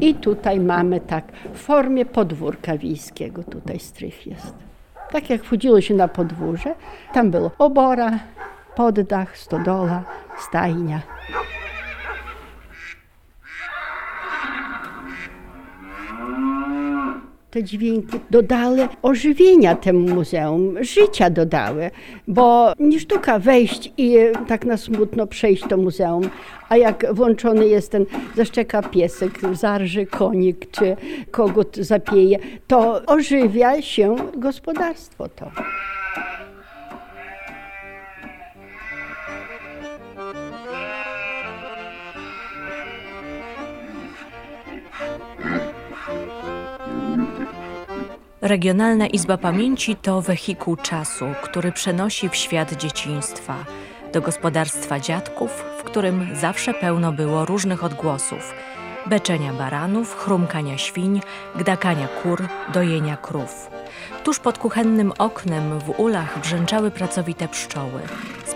I tutaj mamy tak w formie podwórka wiejskiego, tutaj strych jest. Tak jak wchodziło się na podwórze, tam było obora, poddach, stodola, stajnia. Te dźwięki dodały ożywienia temu muzeum, życia dodały, bo nie sztuka wejść i tak na smutno przejść do muzeum, a jak włączony jest ten, zaszczeka piesek, zarży konik czy kogut zapieje, to ożywia się gospodarstwo to. Regionalna Izba Pamięci to wehikuł czasu, który przenosi w świat dzieciństwa, do gospodarstwa dziadków, w którym zawsze pełno było różnych odgłosów: beczenia baranów, chrumkania świń, gdakania kur, dojenia krów. Tuż pod kuchennym oknem w ulach brzęczały pracowite pszczoły.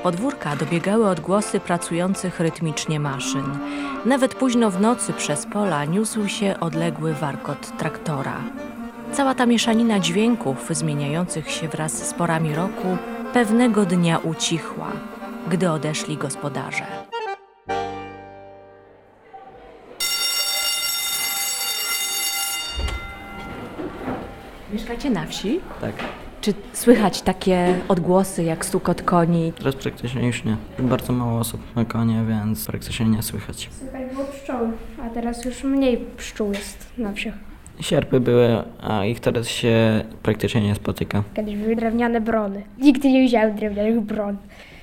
Podwórka dobiegały odgłosy pracujących rytmicznie maszyn. Nawet późno w nocy przez pola niósł się odległy warkot traktora. Cała ta mieszanina dźwięków zmieniających się wraz z porami roku pewnego dnia ucichła, gdy odeszli gospodarze. Mieszkacie na wsi? Tak. Czy słychać takie odgłosy jak stukot koni? Teraz praktycznie już nie. Bardzo mało osób ma konie, więc praktycznie nie słychać. Słychać było pszczoły, a teraz już mniej pszczół jest na wsiach. Sierpy były, a ich teraz się praktycznie nie spotyka. Kiedyś były drewniane brony. Nigdy nie widziałem drewnianych bron.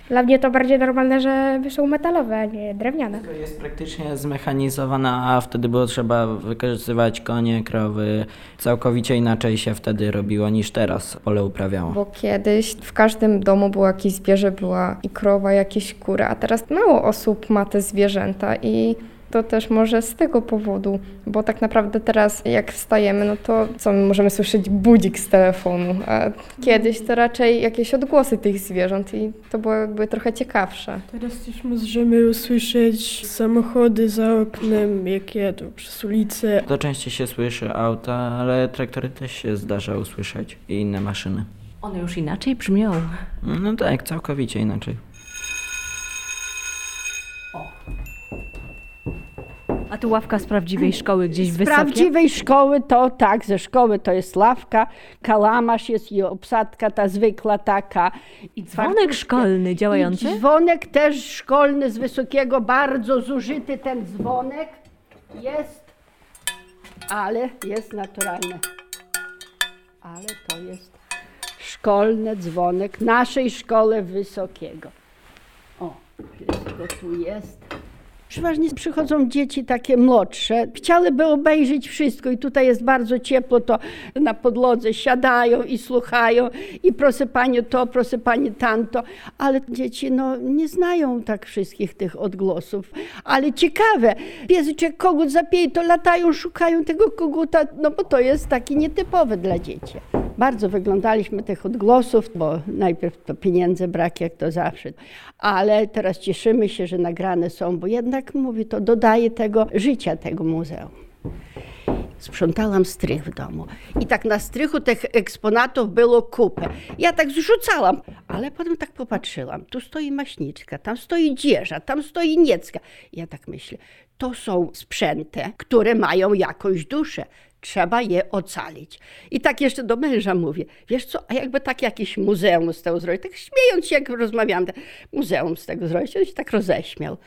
Dla mnie to bardziej normalne, że są metalowe, a nie drewniane. To jest praktycznie zmechanizowana, a wtedy było trzeba wykorzystywać konie, krowy. Całkowicie inaczej się wtedy robiło niż teraz pole uprawiało. Bo kiedyś w każdym domu było jakieś zwierzę, była i krowa, jakieś kury, a teraz mało osób ma te zwierzęta i to też może z tego powodu, bo tak naprawdę teraz jak wstajemy, no to co my możemy słyszeć budzik z telefonu, a kiedyś to raczej jakieś odgłosy tych zwierząt i to było jakby trochę ciekawsze. Teraz też możemy usłyszeć samochody za oknem, jak jadą przez ulicę. To częściej się słyszy auta, ale traktory też się zdarza usłyszeć i inne maszyny. One już inaczej brzmią. No tak, całkowicie inaczej. A tu ławka z prawdziwej szkoły gdzieś Z wysokie? prawdziwej szkoły to tak, ze szkoły to jest lawka, kalamasz jest i obsadka ta zwykła taka. I Dzwonek szkolny działający? I dzwonek też szkolny z wysokiego, bardzo zużyty ten dzwonek jest, ale jest naturalny. Ale to jest szkolny dzwonek naszej szkoły wysokiego. O, wszystko tu jest. Przeważnie przychodzą dzieci takie młodsze, chciałyby obejrzeć wszystko i tutaj jest bardzo ciepło, to na podłodze siadają i słuchają. I proszę Pani to, proszę Pani tamto, ale dzieci no, nie znają tak wszystkich tych odgłosów, ale ciekawe, piesyczek kogut zapieje, to latają, szukają tego koguta, no bo to jest taki nietypowy dla dzieci. Bardzo wyglądaliśmy tych odgłosów, bo najpierw to pieniędzy brak, jak to zawsze. Ale teraz cieszymy się, że nagrane są, bo jednak, mówi, to dodaje tego życia tego muzeum. Sprzątałam strych w domu. I tak na strychu tych eksponatów było kupę. Ja tak zrzucałam, ale potem tak popatrzyłam. Tu stoi maśniczka, tam stoi dzieża, tam stoi niecka. Ja tak myślę, to są sprzęty, które mają jakąś duszę. Trzeba je ocalić. I tak jeszcze do męża mówię, wiesz co, a jakby tak jakieś muzeum z tego zrobić, tak śmiejąc się, jak rozmawiałam, tak, muzeum z tego zrobić, on się tak roześmiał.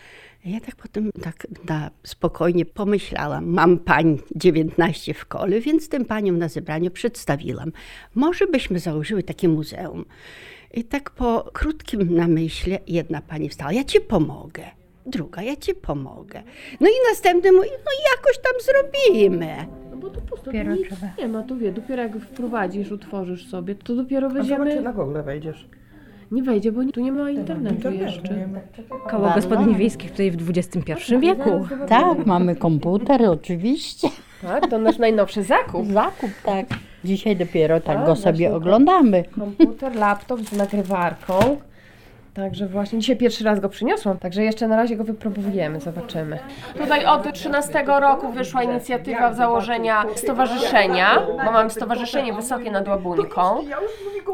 Ja tak potem tak na spokojnie pomyślałam, mam pań 19 w szkole, więc tym paniom na zebraniu przedstawiłam. Może byśmy założyły takie muzeum. I tak po krótkim namyśle jedna pani wstała, ja ci pomogę. Druga, ja ci pomogę. No i następny mówi, no jakoś tam zrobimy. No bo tu pusto, Dopiero nic trzeba. nie ma, tu wie, dopiero jak wprowadzisz, utworzysz sobie, to dopiero A zobacz, na Google wejdziesz. Nie wejdzie, bo tu nie ma internetu jeszcze. Koło gospodyń wiejskich tutaj w XXI wieku. Tak, mamy komputer, oczywiście. Tak, to nasz najnowszy zakup. Zakup, tak. Dzisiaj dopiero tak A, go sobie właśnie, oglądamy. Komputer, laptop z nagrywarką. Także właśnie dzisiaj pierwszy raz go przyniosłam, także jeszcze na razie go wypróbujemy, zobaczymy. Tutaj od 13 roku wyszła inicjatywa założenia stowarzyszenia, bo mamy Stowarzyszenie Wysokie nad Łabuńką.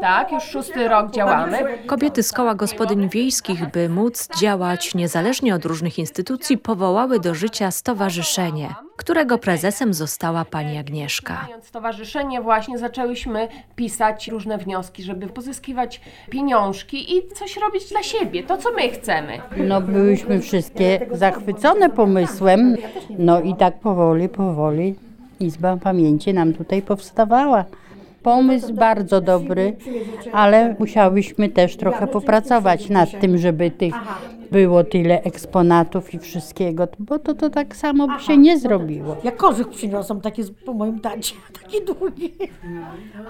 Tak, już szósty rok działamy. Kobiety z koła gospodyń wiejskich, by móc działać niezależnie od różnych instytucji, powołały do życia stowarzyszenie, którego prezesem została pani Agnieszka. Mając stowarzyszenie właśnie zaczęłyśmy pisać różne wnioski, żeby pozyskiwać pieniążki i coś robić dla siebie, to co my chcemy. No byłyśmy wszystkie zachwycone pomysłem. No i tak powoli, powoli Izba Pamięci nam tutaj powstawała. Pomysł bardzo dobry, ale musiałyśmy też trochę popracować nad tym, żeby tych było tyle eksponatów i wszystkiego, bo to, to tak samo by się nie zrobiło. Ja kożuch przyniosłam, takie z- po moim tacie, takie długie.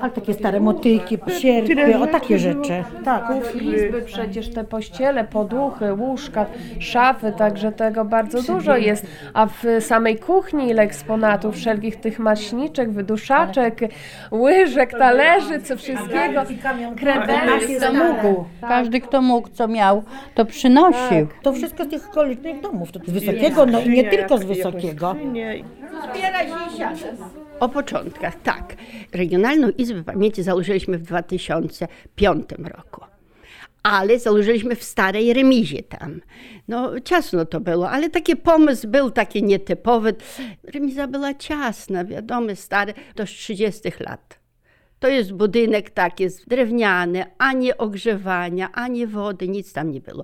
Ale takie stare motyki, sierpy, o takie rzeczy. Tak. Izby przecież te pościele, poduchy, łóżka, szafy, także tego bardzo dużo jest. A w samej kuchni ile eksponatów, wszelkich tych maśniczek, wyduszaczek, łyżek, talerzy, co wszystkiego, mógł, każdy kto mógł, co miał, to przynosił. To wszystko z tych okolicznych domów, to z Wysokiego, no i nie tylko z Wysokiego. O początkach, tak. Regionalną Izbę Pamięci założyliśmy w 2005 roku. Ale założyliśmy w starej remizie tam. No ciasno to było, ale taki pomysł był taki nietypowy. Remiza była ciasna, wiadomo, stary, to z 30 lat. To jest budynek taki jest drewniany, ani ogrzewania, ani wody, nic tam nie było.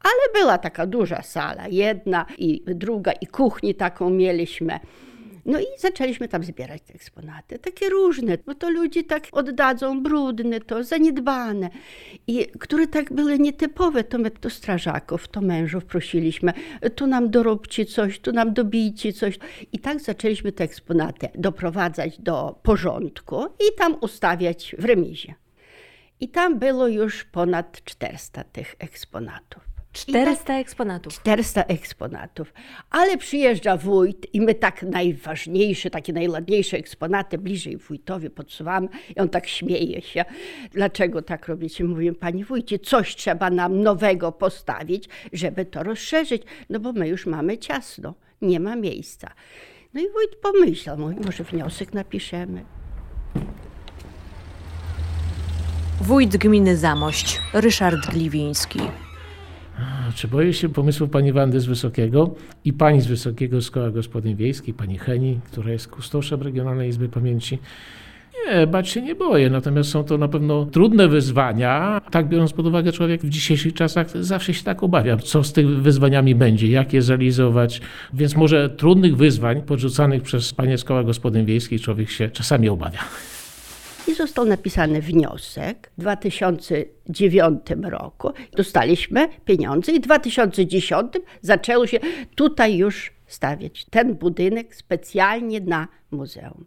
Ale była taka duża sala, jedna i druga, i kuchni taką mieliśmy. No i zaczęliśmy tam zbierać te eksponaty, takie różne, bo to ludzie tak oddadzą, brudne, to zaniedbane. I które tak były nietypowe, to my to strażaków, to mężów prosiliśmy, tu nam doróbcie coś, tu nam dobijcie coś. I tak zaczęliśmy te eksponaty doprowadzać do porządku i tam ustawiać w remizie. I tam było już ponad 400 tych eksponatów. 400 eksponatów. 400 eksponatów. Ale przyjeżdża wójt i my tak najważniejsze, takie najładniejsze eksponaty bliżej wójtowi podsuwamy i on tak śmieje się. Dlaczego tak robicie? Mówię, panie wójcie, coś trzeba nam nowego postawić, żeby to rozszerzyć, no bo my już mamy ciasno, nie ma miejsca. No i wójt pomyślał, mówi, może wniosek napiszemy. Wójt gminy Zamość, Ryszard Gliwiński. Czy boję się pomysłu pani Wandy z Wysokiego i pani z Wysokiego z Koła Gospodyń Wiejskich, pani Heni, która jest kustoszem Regionalnej Izby Pamięci? Nie, bać się nie boję, natomiast są to na pewno trudne wyzwania. Tak biorąc pod uwagę, człowiek w dzisiejszych czasach zawsze się tak obawia, co z tych wyzwaniami będzie, jak je zrealizować. Więc może trudnych wyzwań podrzucanych przez panie z Koła Gospodyń Wiejskich człowiek się czasami obawia. I został napisany wniosek w 2009 roku. Dostaliśmy pieniądze i w 2010 zaczęło się tutaj już stawiać ten budynek specjalnie na muzeum.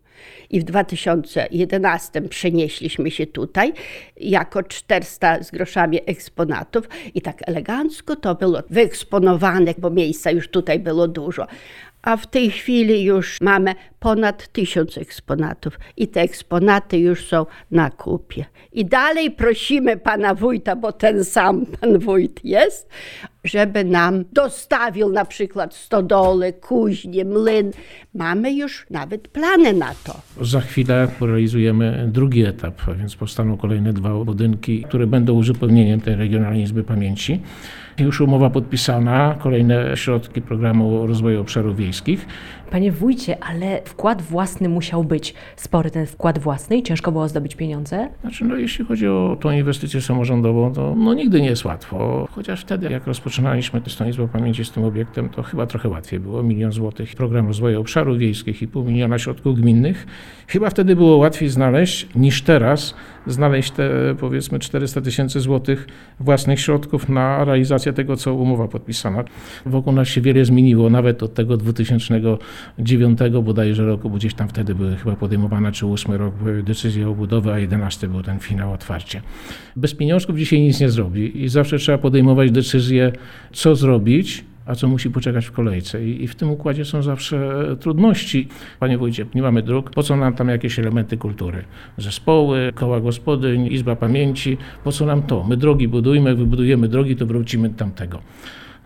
I w 2011 przenieśliśmy się tutaj jako 400 z groszami eksponatów i tak elegancko to było wyeksponowane, bo miejsca już tutaj było dużo. A w tej chwili już mamy ponad tysiąc eksponatów i te eksponaty już są na kupie. I dalej prosimy pana wójta, bo ten sam pan wójt jest, żeby nam dostawił na przykład stodoły, kuźnie, mlyn. Mamy już nawet plany na to. Za chwilę realizujemy drugi etap, a więc powstaną kolejne dwa budynki, które będą uzupełnieniem tej Regionalnej Izby Pamięci. Już umowa podpisana, kolejne środki programu rozwoju obszarów wiejskich. Panie wójcie, ale wkład własny musiał być spory ten wkład własny i ciężko było zdobyć pieniądze? Znaczy, no, jeśli chodzi o tą inwestycję samorządową, to no, nigdy nie jest łatwo. Chociaż wtedy, jak rozpoczynaliśmy z tą Izbą Pamięci, z tym obiektem, to chyba trochę łatwiej było. Milion złotych, program rozwoju obszarów wiejskich i pół miliona środków gminnych. Chyba wtedy było łatwiej znaleźć niż teraz znaleźć te powiedzmy 400 tysięcy złotych własnych środków na realizację tego, co umowa podpisana. Wokół nas się wiele zmieniło, nawet od tego 2009 bodajże roku, bo gdzieś tam wtedy były chyba podejmowane, czy 8 rok były decyzje o budowie, a 11 był ten finał otwarcie. Bez pieniążków dzisiaj nic nie zrobi i zawsze trzeba podejmować decyzję, co zrobić, a co musi poczekać w kolejce. I, I w tym układzie są zawsze trudności. Panie wójcie, nie mamy dróg, po co nam tam jakieś elementy kultury? Zespoły, koła gospodyń, izba pamięci, po co nam to? My drogi budujmy, wybudujemy drogi, to wrócimy tamtego.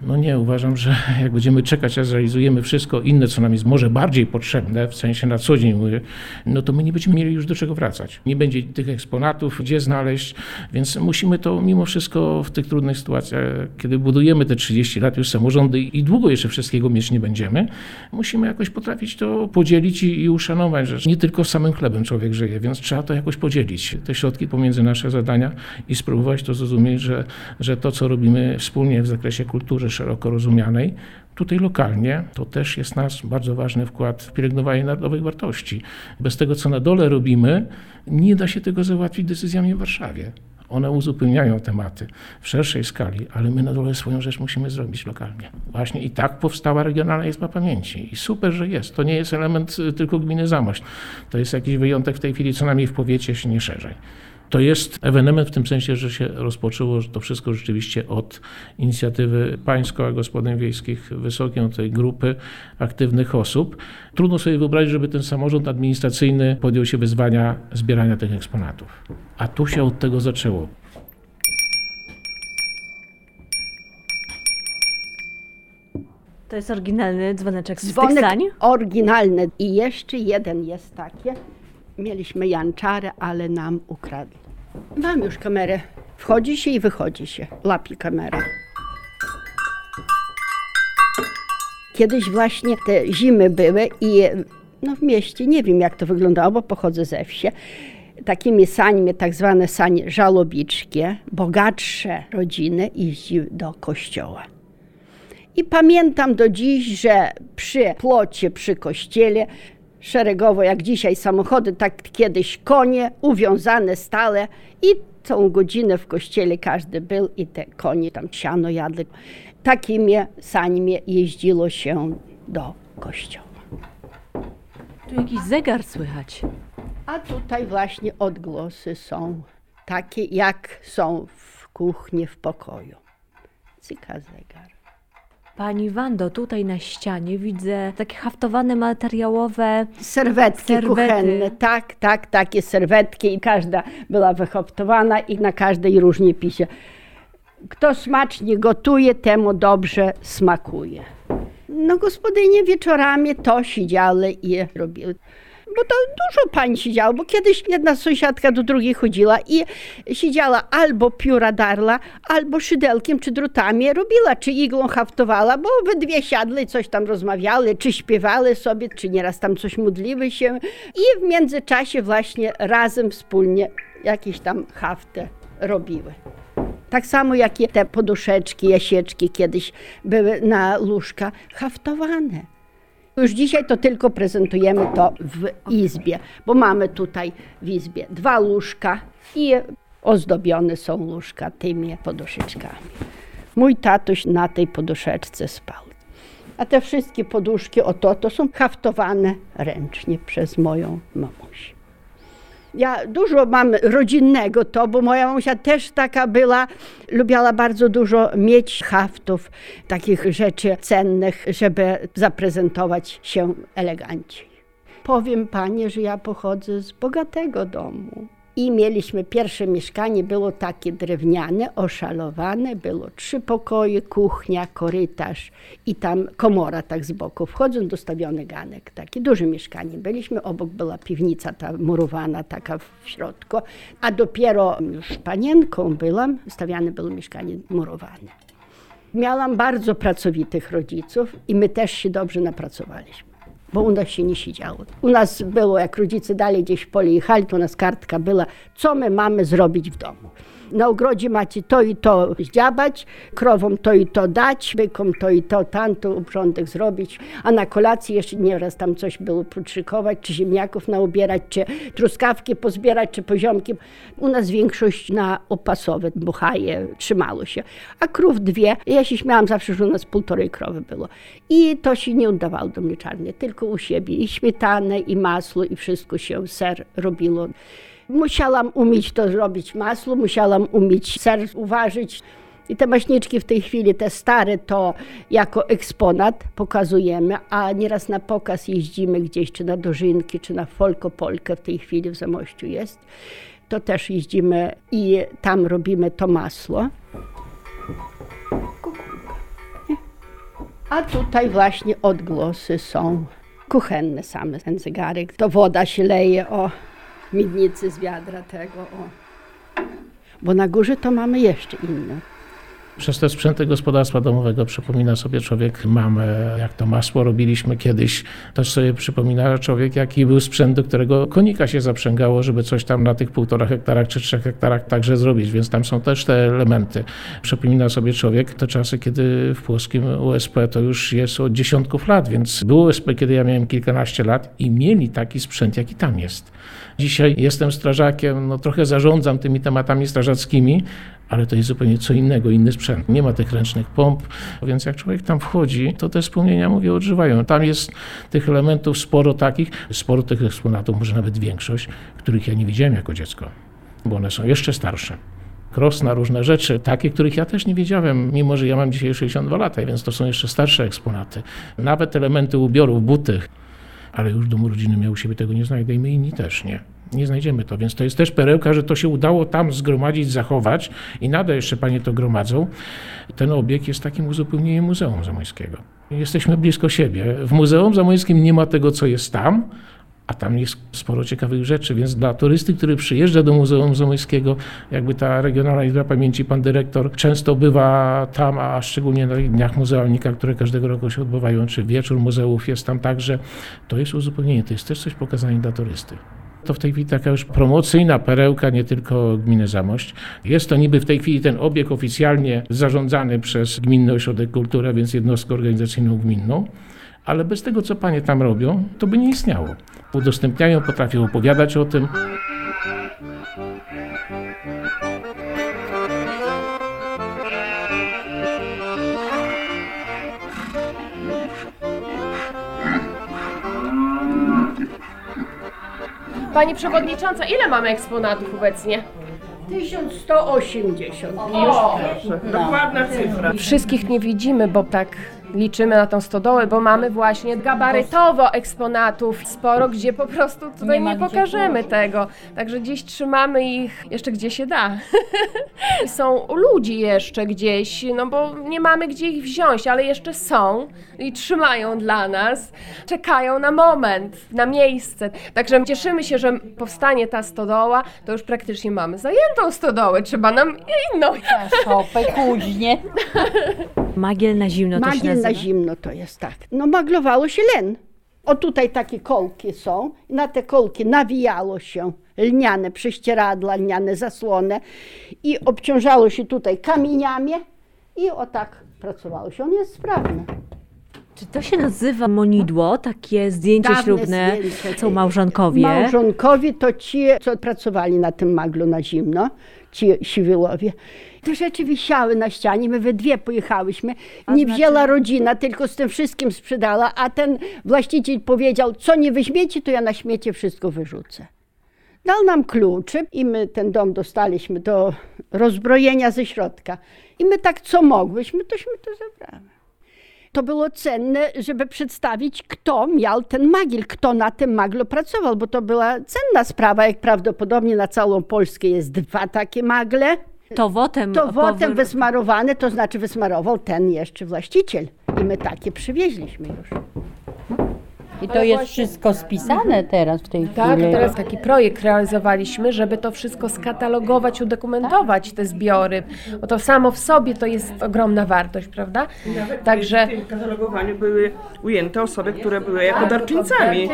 No nie, uważam, że jak będziemy czekać, a zrealizujemy wszystko inne, co nam jest może bardziej potrzebne, w sensie na co dzień mówię, no to my nie będziemy mieli już do czego wracać. Nie będzie tych eksponatów, gdzie znaleźć, więc musimy to mimo wszystko w tych trudnych sytuacjach, kiedy budujemy te 30 lat już samorządy i długo jeszcze wszystkiego mieć nie będziemy, musimy jakoś potrafić to podzielić i, i uszanować, że nie tylko samym chlebem człowiek żyje, więc trzeba to jakoś podzielić, te środki pomiędzy nasze zadania i spróbować to zrozumieć, że, że to, co robimy wspólnie w zakresie kultury, szeroko rozumianej. Tutaj lokalnie to też jest nasz bardzo ważny wkład w pielęgnowanie narodowych wartości. Bez tego, co na dole robimy, nie da się tego załatwić decyzjami w Warszawie. One uzupełniają tematy w szerszej skali, ale my na dole swoją rzecz musimy zrobić lokalnie. Właśnie i tak powstała Regionalna Izba Pamięci. I super, że jest. To nie jest element y, tylko gminy Zamość. To jest jakiś wyjątek w tej chwili, co najmniej w powiecie, jeśli nie szerzej. To jest ewenement w tym sensie, że się rozpoczęło że to wszystko rzeczywiście od inicjatywy państw koła gospodyń wiejskich, wysokiej tej grupy aktywnych osób. Trudno sobie wyobrazić, żeby ten samorząd administracyjny podjął się wyzwania zbierania tych eksponatów. A tu się od tego zaczęło. To jest oryginalny dzwoneczek z Dzwonek tych sań? oryginalny. I jeszcze jeden jest taki. Mieliśmy janczarę, ale nam ukradli. Mam już kamerę. Wchodzi się i wychodzi się. Łapie kamera. Kiedyś właśnie te zimy były i no w mieście, nie wiem jak to wyglądało, bo pochodzę ze wsi, takimi sańmi, tak zwane sanie żalobiczkie, bogatsze rodziny jeździły do kościoła. I pamiętam do dziś, że przy płocie, przy kościele, szeregowo jak dzisiaj samochody, tak kiedyś konie uwiązane stale i całą godzinę w kościele każdy był i te konie tam siano jadły. Takimi sańmi jeździło się do kościoła. Tu jakiś zegar słychać. A tutaj właśnie odgłosy są takie, jak są w kuchni, w pokoju. Cyka zegar. Pani Wando, tutaj na ścianie widzę takie haftowane materiałowe Serwetki Serwety. kuchenne, tak, tak, takie serwetki i każda była wyhoptowana i na każdej różnie pisze. Kto smacznie gotuje, temu dobrze smakuje. No gospodynie wieczorami to siedziały i robiły. Bo to dużo pań siedziało, bo kiedyś jedna sąsiadka do drugiej chodziła i siedziała albo pióra darla, albo szydelkiem czy drutami robiła, czy iglą haftowała, bo we dwie siadły coś tam rozmawiały, czy śpiewały sobie, czy nieraz tam coś modliły się i w międzyczasie właśnie razem wspólnie jakieś tam hafty robiły. Tak samo jak te poduszeczki, jasieczki kiedyś były na łóżka haftowane. Już dzisiaj to tylko prezentujemy to w izbie, bo mamy tutaj w izbie dwa łóżka i ozdobione są łóżka tymi poduszeczkami. Mój tatuś na tej poduszeczce spał. A te wszystkie poduszki, oto, to są haftowane ręcznie przez moją mamusię. Ja dużo mam rodzinnego to, bo moja mamusia też taka była, lubiała bardzo dużo mieć haftów, takich rzeczy cennych, żeby zaprezentować się eleganckiej. Powiem pani, że ja pochodzę z bogatego domu. I mieliśmy pierwsze mieszkanie, było takie drewniane, oszalowane, było trzy pokoje, kuchnia, korytarz i tam komora tak z boku. Wchodząc dostawiony ganek, takie duże mieszkanie. Byliśmy, obok była piwnica ta murowana, taka w środku, a dopiero już panienką byłam, stawiane było mieszkanie murowane. Miałam bardzo pracowitych rodziców i my też się dobrze napracowaliśmy bo u nas się nie siedziało. U nas było, jak rodzice dalej gdzieś w pole jechali, to u nas kartka była, co my mamy zrobić w domu. Na ogrodzie macie to i to zdziabać, krowom to i to dać, bykom to i to, tamto obrządek zrobić, a na kolacji jeszcze nieraz tam coś było podszykować, czy ziemniaków naubierać, czy truskawki pozbierać, czy poziomki. U nas większość na opasowe buchaje trzymało się, a krów dwie. Ja się śmiałam zawsze, że u nas półtorej krowy było. I to się nie udawało do mleczarni, tylko u siebie. I śmietanę, i masło, i wszystko się, ser robiło. Musiałam umieć to zrobić masło, musiałam umieć ser uważyć. I te maśniczki w tej chwili, te stare, to jako eksponat pokazujemy, a nieraz na pokaz jeździmy gdzieś, czy na Dożynki, czy na Folkopolkę w tej chwili w Zamościu jest. To też jeździmy i tam robimy to masło. A tutaj właśnie odgłosy są kuchenne same. Ten zegarek, to woda się leje o miednicy z wiadra tego. O. Bo na górze to mamy jeszcze inne. Przez te sprzęty gospodarstwa domowego przypomina sobie człowiek mamę, jak to masło robiliśmy kiedyś. Też sobie przypomina człowiek, jaki był sprzęt, do którego konika się zaprzęgało, żeby coś tam na tych półtora hektarach czy trzech hektarach także zrobić, więc tam są też te elementy. Przypomina sobie człowiek te czasy, kiedy w płoskim USP to już jest od dziesiątków lat, więc było USP, kiedy ja miałem kilkanaście lat i mieli taki sprzęt, jaki tam jest. Dzisiaj jestem strażakiem, no trochę zarządzam tymi tematami strażackimi, ale to jest zupełnie co innego, inny sprzęt. Nie ma tych ręcznych pomp, więc jak człowiek tam wchodzi, to te wspomnienia, mówię, odżywają. Tam jest tych elementów sporo takich, sporo tych eksponatów, może nawet większość, których ja nie widziałem jako dziecko, bo one są jeszcze starsze. Kros na różne rzeczy, takie, których ja też nie wiedziałem, mimo że ja mam dzisiaj 62 lata, więc to są jeszcze starsze eksponaty. Nawet elementy ubiorów, buty, ale już domu rodziny u siebie tego nie znajdę i my inni też nie nie znajdziemy to. Więc to jest też perełka, że to się udało tam zgromadzić, zachować i nadal jeszcze panie to gromadzą. Ten obiekt jest takim uzupełnieniem Muzeum Zamojskiego. Jesteśmy blisko siebie. W Muzeum Zamojskim nie ma tego, co jest tam, a tam jest sporo ciekawych rzeczy, więc dla turysty, który przyjeżdża do Muzeum Zamojskiego, jakby ta Regionalna Izba Pamięci, pan dyrektor często bywa tam, a szczególnie na dniach muzealnika, które każdego roku się odbywają, czy wieczór muzeów jest tam także, to jest uzupełnienie, to jest też coś pokazane dla turysty. To w tej chwili taka już promocyjna perełka, nie tylko gminy Zamość. Jest to niby w tej chwili ten obiekt oficjalnie zarządzany przez Gminny Ośrodek Kultury, więc jednostkę organizacyjną gminną, ale bez tego, co panie tam robią, to by nie istniało. Udostępniają, potrafią opowiadać o tym. Pani przewodnicząca, ile mamy eksponatów obecnie? 1180. O! Dokładna cyfra. Wszystkich nie widzimy, bo tak liczymy na tą stodołę, bo mamy właśnie gabarytowo eksponatów sporo, gdzie po prostu tutaj nie, pokażemy tego. Także gdzieś trzymamy ich jeszcze gdzie się da. są u ludzi jeszcze gdzieś, no bo nie mamy gdzie ich wziąć, ale jeszcze są i trzymają dla nas. Czekają na moment, na miejsce. Także cieszymy się, że powstanie ta stodoła, to już praktycznie mamy zajętą stodołę, trzeba nam inną. Szopę, kuźnie. Magiel na zimno to się Magiel nazywa? na zimno to jest tak. No maglowało się len. O tutaj takie kolki są. Na te kolki nawijało się lniane prześcieradła, lniane zasłony i obciążało się tutaj kamieniami i o tak pracowało się. On jest sprawny. Czy to się nazywa monidło, takie zdjęcie Dawne ślubne, zdjęcie. są małżonkowie? Małżonkowie to ci, co pracowali na tym maglu na zimno, ci siwyłowie. Te rzeczy wisiały na ścianie, my we dwie pojechałyśmy. Nie wzięła rodzina, tylko z tym wszystkim sprzedała, a ten właściciel powiedział, co nie weźmiecie, to ja na śmiecie wszystko wyrzucę. Dał nam klucze i my ten dom dostaliśmy do rozbrojenia ze środka. I my tak co mogłyśmy, tośmy to zabrały. To było cenne, żeby przedstawić, kto miał ten magiel, kto na tym maglu pracował, bo to była cenna sprawa, jak prawdopodobnie na całą Polskę jest dwa takie magle. To wotem, To wotem powy- wysmarowane, to znaczy wysmarował ten jeszcze właściciel. I my takie przywieźliśmy już. I to jest wszystko spisane teraz w tej Tak, chwili. teraz taki projekt realizowaliśmy, żeby to wszystko skatalogować, udokumentować te zbiory, bo to samo w sobie to jest ogromna wartość, prawda? Także W tym katalogowaniu były ujęte osoby, które były jako darczyńcami.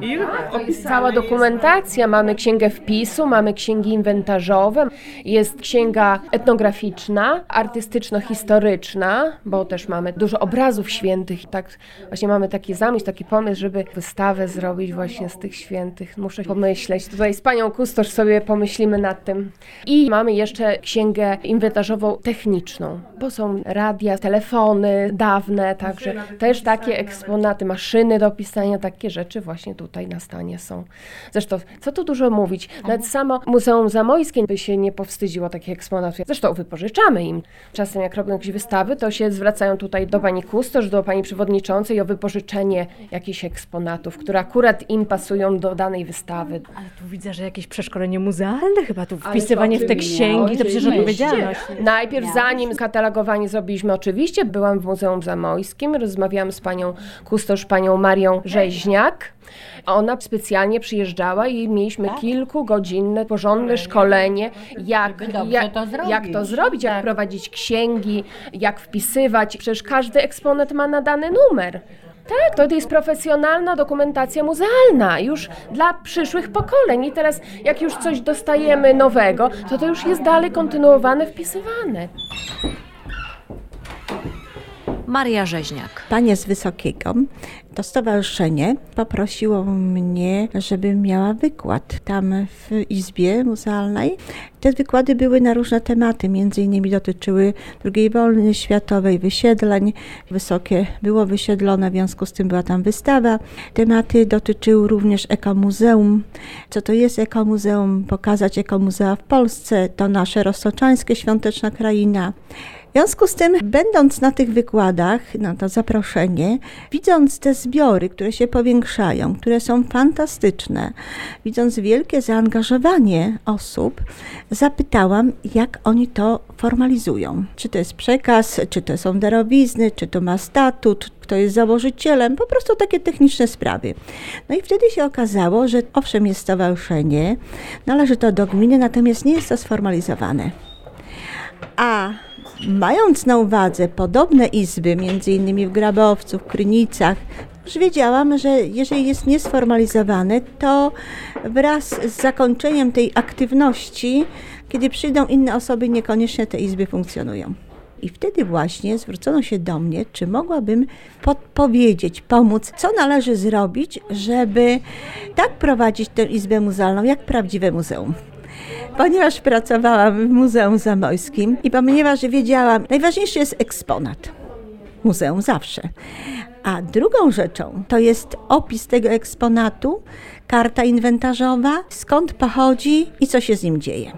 I opisane cała dokumentacja, mamy księgę wpisu, mamy księgi inwentarzowe, jest księga etnograficzna, artystyczno-historyczna, bo też mamy dużo obrazów świętych. Tak właśnie mamy taki zamysł, takie taki pomysł, żeby wystawę zrobić właśnie z tych świętych. Muszę pomyśleć. Tutaj z panią kustosz sobie pomyślimy nad tym. I mamy jeszcze księgę inwentarzową techniczną, bo są radia, telefony dawne, także też takie eksponaty, maszyny do pisania, takie rzeczy właśnie tutaj na stanie są. Zresztą, co tu dużo mówić, nawet samo Muzeum Zamojskie by się nie powstydziło takich eksponatów. Zresztą wypożyczamy im. Czasem jak robią jakieś wystawy, to się zwracają tutaj do pani kustosz, do pani przewodniczącej o wypożyczenie jakichś eksponatów, które akurat im pasują do danej wystawy. Ale tu widzę, że jakieś przeszkolenie muzealne chyba tu wpisywanie w te księgi, to przecież odpowiedzialność. Najpierw, zanim katalogowanie zrobiliśmy, oczywiście byłam w Muzeum Zamojskim, rozmawiałam z panią kustosz, panią Marią Rzeźniak. Ona specjalnie przyjeżdżała i mieliśmy kilkugodzinne, porządne szkolenie, jak, jak, to zrobić. jak to zrobić, jak prowadzić księgi, jak wpisywać. Przecież każdy eksponat ma nadany numer. Tak, to jest profesjonalna dokumentacja muzealna już dla przyszłych pokoleń. I teraz, jak już coś dostajemy nowego, to to już jest dalej kontynuowane, wpisywane. Maria Rzeźniak. Panie z Wysokiego, to stowarzyszenie poprosiło mnie, żebym miała wykład tam w Izbie Muzealnej. Te wykłady były na różne tematy, między innymi dotyczyły II wojny światowej, wysiedleń. Wysokie było wysiedlone, w związku z tym była tam wystawa. Tematy dotyczyły również ekomuzeum. Co to jest ekomuzeum? Pokazać ekomuzea w Polsce. To nasze rozsoczańskie świąteczna kraina. W związku z tym, będąc na tych wykładach, na to zaproszenie, widząc te zbiory, które się powiększają, które są fantastyczne, widząc wielkie zaangażowanie osób, zapytałam, jak oni to formalizują. Czy to jest przekaz, czy to są darowizny, czy to ma statut, kto jest założycielem, po prostu takie techniczne sprawy. No i wtedy się okazało, że owszem jest stowarzyszenie, należy to do gminy, natomiast nie jest to sformalizowane. A mając na uwadze podobne izby, innymi w Grabowcu, w Krynicach, już wiedziałam, że jeżeli jest niesformalizowane, to wraz z zakończeniem tej aktywności, kiedy przyjdą inne osoby, niekoniecznie te izby funkcjonują. I wtedy właśnie zwrócono się do mnie, czy mogłabym podpowiedzieć, pomóc, co należy zrobić, żeby tak prowadzić tę izbę muzealną, jak prawdziwe muzeum ponieważ pracowałam w Muzeum Zamojskim i ponieważ wiedziałam, najważniejszy jest eksponat. Muzeum zawsze. A drugą rzeczą to jest opis tego eksponatu, karta inwentarzowa, skąd pochodzi i co się z nim dzieje.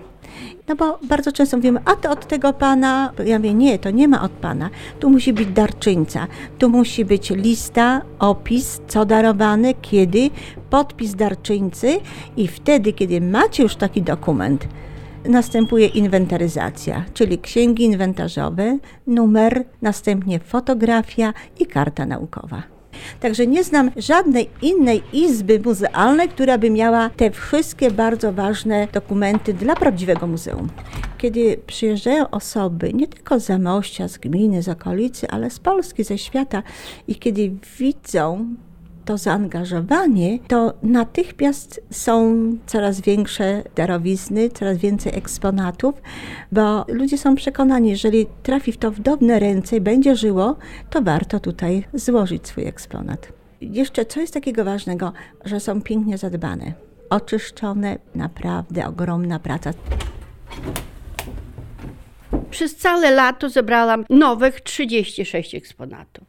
No bo bardzo często mówimy, a to od tego pana. Ja mówię, nie, to nie ma od pana. Tu musi być darczyńca. Tu musi być lista, opis, co darowane, kiedy, podpis darczyńcy i wtedy, kiedy macie już taki dokument, następuje inwentaryzacja, czyli księgi inwentarzowe, numer, następnie fotografia i karta naukowa. Także nie znam żadnej innej izby muzealnej, która by miała te wszystkie bardzo ważne dokumenty dla prawdziwego muzeum. Kiedy przyjeżdżają osoby, nie tylko z Zamościa, z gminy, z okolicy, ale z Polski, ze świata i kiedy widzą to zaangażowanie, to natychmiast są coraz większe darowizny, coraz więcej eksponatów, bo ludzie są przekonani, jeżeli trafi w to w dobne ręce i będzie żyło, to warto tutaj złożyć swój eksponat. Jeszcze co jest takiego ważnego, że są pięknie zadbane, oczyszczone, naprawdę ogromna praca. Przez całe lato zebrałam nowych 36 eksponatów.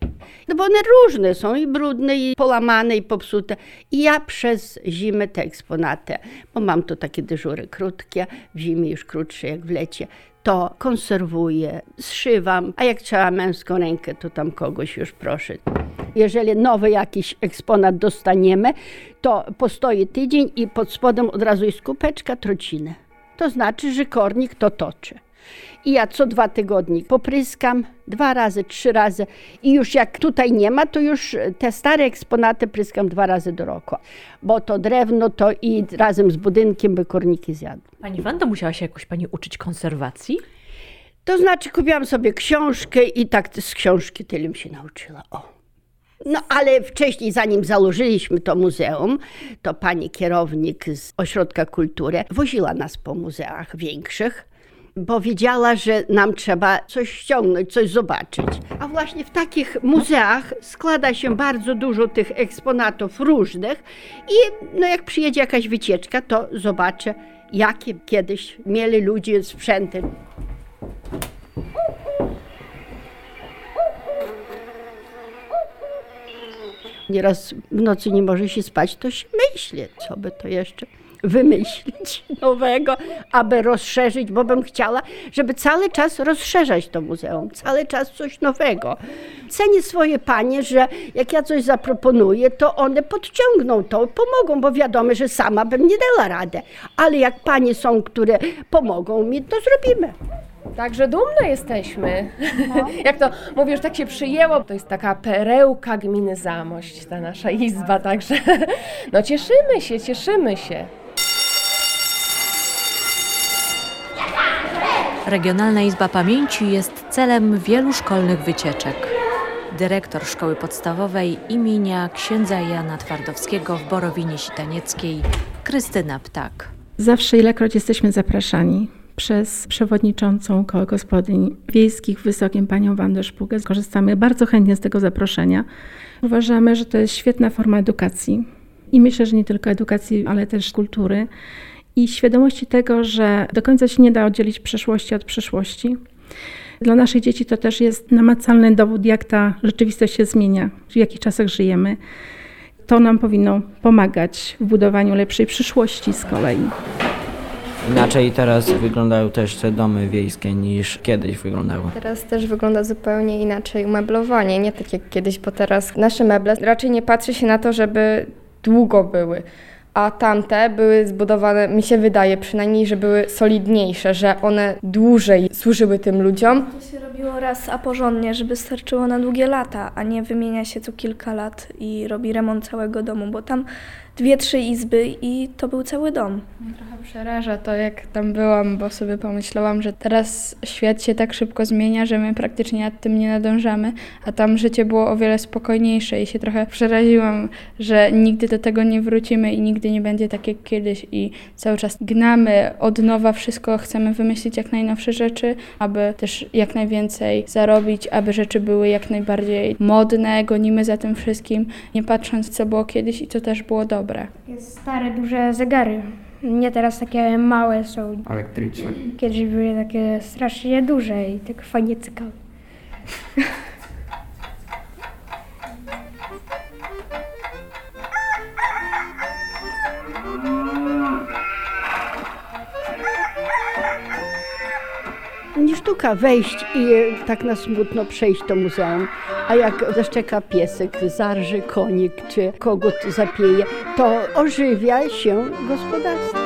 No bo one różne są, i brudne, i połamane, i popsute. I ja przez zimę te eksponaty, bo mam tu takie dyżury krótkie, w zimie już krótsze jak w lecie, to konserwuję, zszywam, a jak trzeba męską rękę, to tam kogoś już proszę. Jeżeli nowy jakiś eksponat dostaniemy, to postoi tydzień i pod spodem od razu jest kubeczka trociny. To znaczy, że kornik to toczy. I ja co dwa tygodnie popryskam, dwa razy, trzy razy. I już jak tutaj nie ma, to już te stare eksponaty pryskam dwa razy do roku. Bo to drewno to i razem z budynkiem by korniki zjadły. Pani Wanda, musiała się jakoś pani uczyć konserwacji? To znaczy kupiłam sobie książkę i tak z książki tyle się nauczyła. O. No ale wcześniej, zanim założyliśmy to muzeum, to pani kierownik z Ośrodka Kultury woziła nas po muzeach większych Powiedziała, że nam trzeba coś ściągnąć, coś zobaczyć. A właśnie w takich muzeach składa się bardzo dużo tych eksponatów różnych i no jak przyjedzie jakaś wycieczka, to zobaczę, jakie kiedyś mieli ludzie sprzęty. Nieraz w nocy nie może się spać, to się myśli, co by to jeszcze wymyślić nowego, aby rozszerzyć, bo bym chciała, żeby cały czas rozszerzać to muzeum, cały czas coś nowego. Cenię swoje panie, że jak ja coś zaproponuję, to one podciągną to, pomogą, bo wiadomo, że sama bym nie dała radę. Ale jak panie są, które pomogą mi, to zrobimy. Także dumne jesteśmy. Jak to mówisz, tak się przyjęło, to jest taka perełka gminy Zamość, ta nasza izba, także no cieszymy się, cieszymy się. Regionalna Izba Pamięci jest celem wielu szkolnych wycieczek. Dyrektor szkoły podstawowej imienia księdza Jana Twardowskiego w Borowinie Sitanieckiej, Krystyna Ptak. Zawsze ilekroć jesteśmy zapraszani przez przewodniczącą koła gospodyń wiejskich Wysokiem panią Wandę Szpugę. Korzystamy bardzo chętnie z tego zaproszenia. Uważamy, że to jest świetna forma edukacji i myślę, że nie tylko edukacji, ale też kultury i świadomości tego, że do końca się nie da oddzielić przeszłości od przyszłości. Dla naszych dzieci to też jest namacalny dowód, jak ta rzeczywistość się zmienia, w jakich czasach żyjemy. To nam powinno pomagać w budowaniu lepszej przyszłości z kolei. Inaczej teraz wyglądają też te domy wiejskie niż kiedyś wyglądały. Teraz też wygląda zupełnie inaczej umeblowanie, nie tak jak kiedyś, bo teraz nasze meble raczej nie patrzy się na to, żeby długo były a tamte były zbudowane, mi się wydaje przynajmniej, że były solidniejsze, że one dłużej służyły tym ludziom. To się robiło raz, a porządnie, żeby starczyło na długie lata, a nie wymienia się co kilka lat i robi remont całego domu, bo tam dwie, trzy izby i to był cały dom. Trochę przeraża to, jak tam byłam, bo sobie pomyślałam, że teraz świat się tak szybko zmienia, że my praktycznie nad tym nie nadążamy, a tam życie było o wiele spokojniejsze i się trochę przeraziłam, że nigdy do tego nie wrócimy i nigdy nie będzie tak jak kiedyś i cały czas gnamy od nowa wszystko, chcemy wymyślić jak najnowsze rzeczy, aby też jak najwięcej zarobić, aby rzeczy były jak najbardziej modne, gonimy za tym wszystkim, nie patrząc co było kiedyś i co też było dobre dobre. Jest stare, duże zegary. Nie teraz takie małe są. Elektryczne. Kiedyś były takie strasznie duże i tak fajnie cykały. Nie sztuka wejść i tak na smutno przejść do muzeum, a jak zaszczeka piesek, zarży konik czy kogut zapieje, to ożywia się gospodarstwo. To.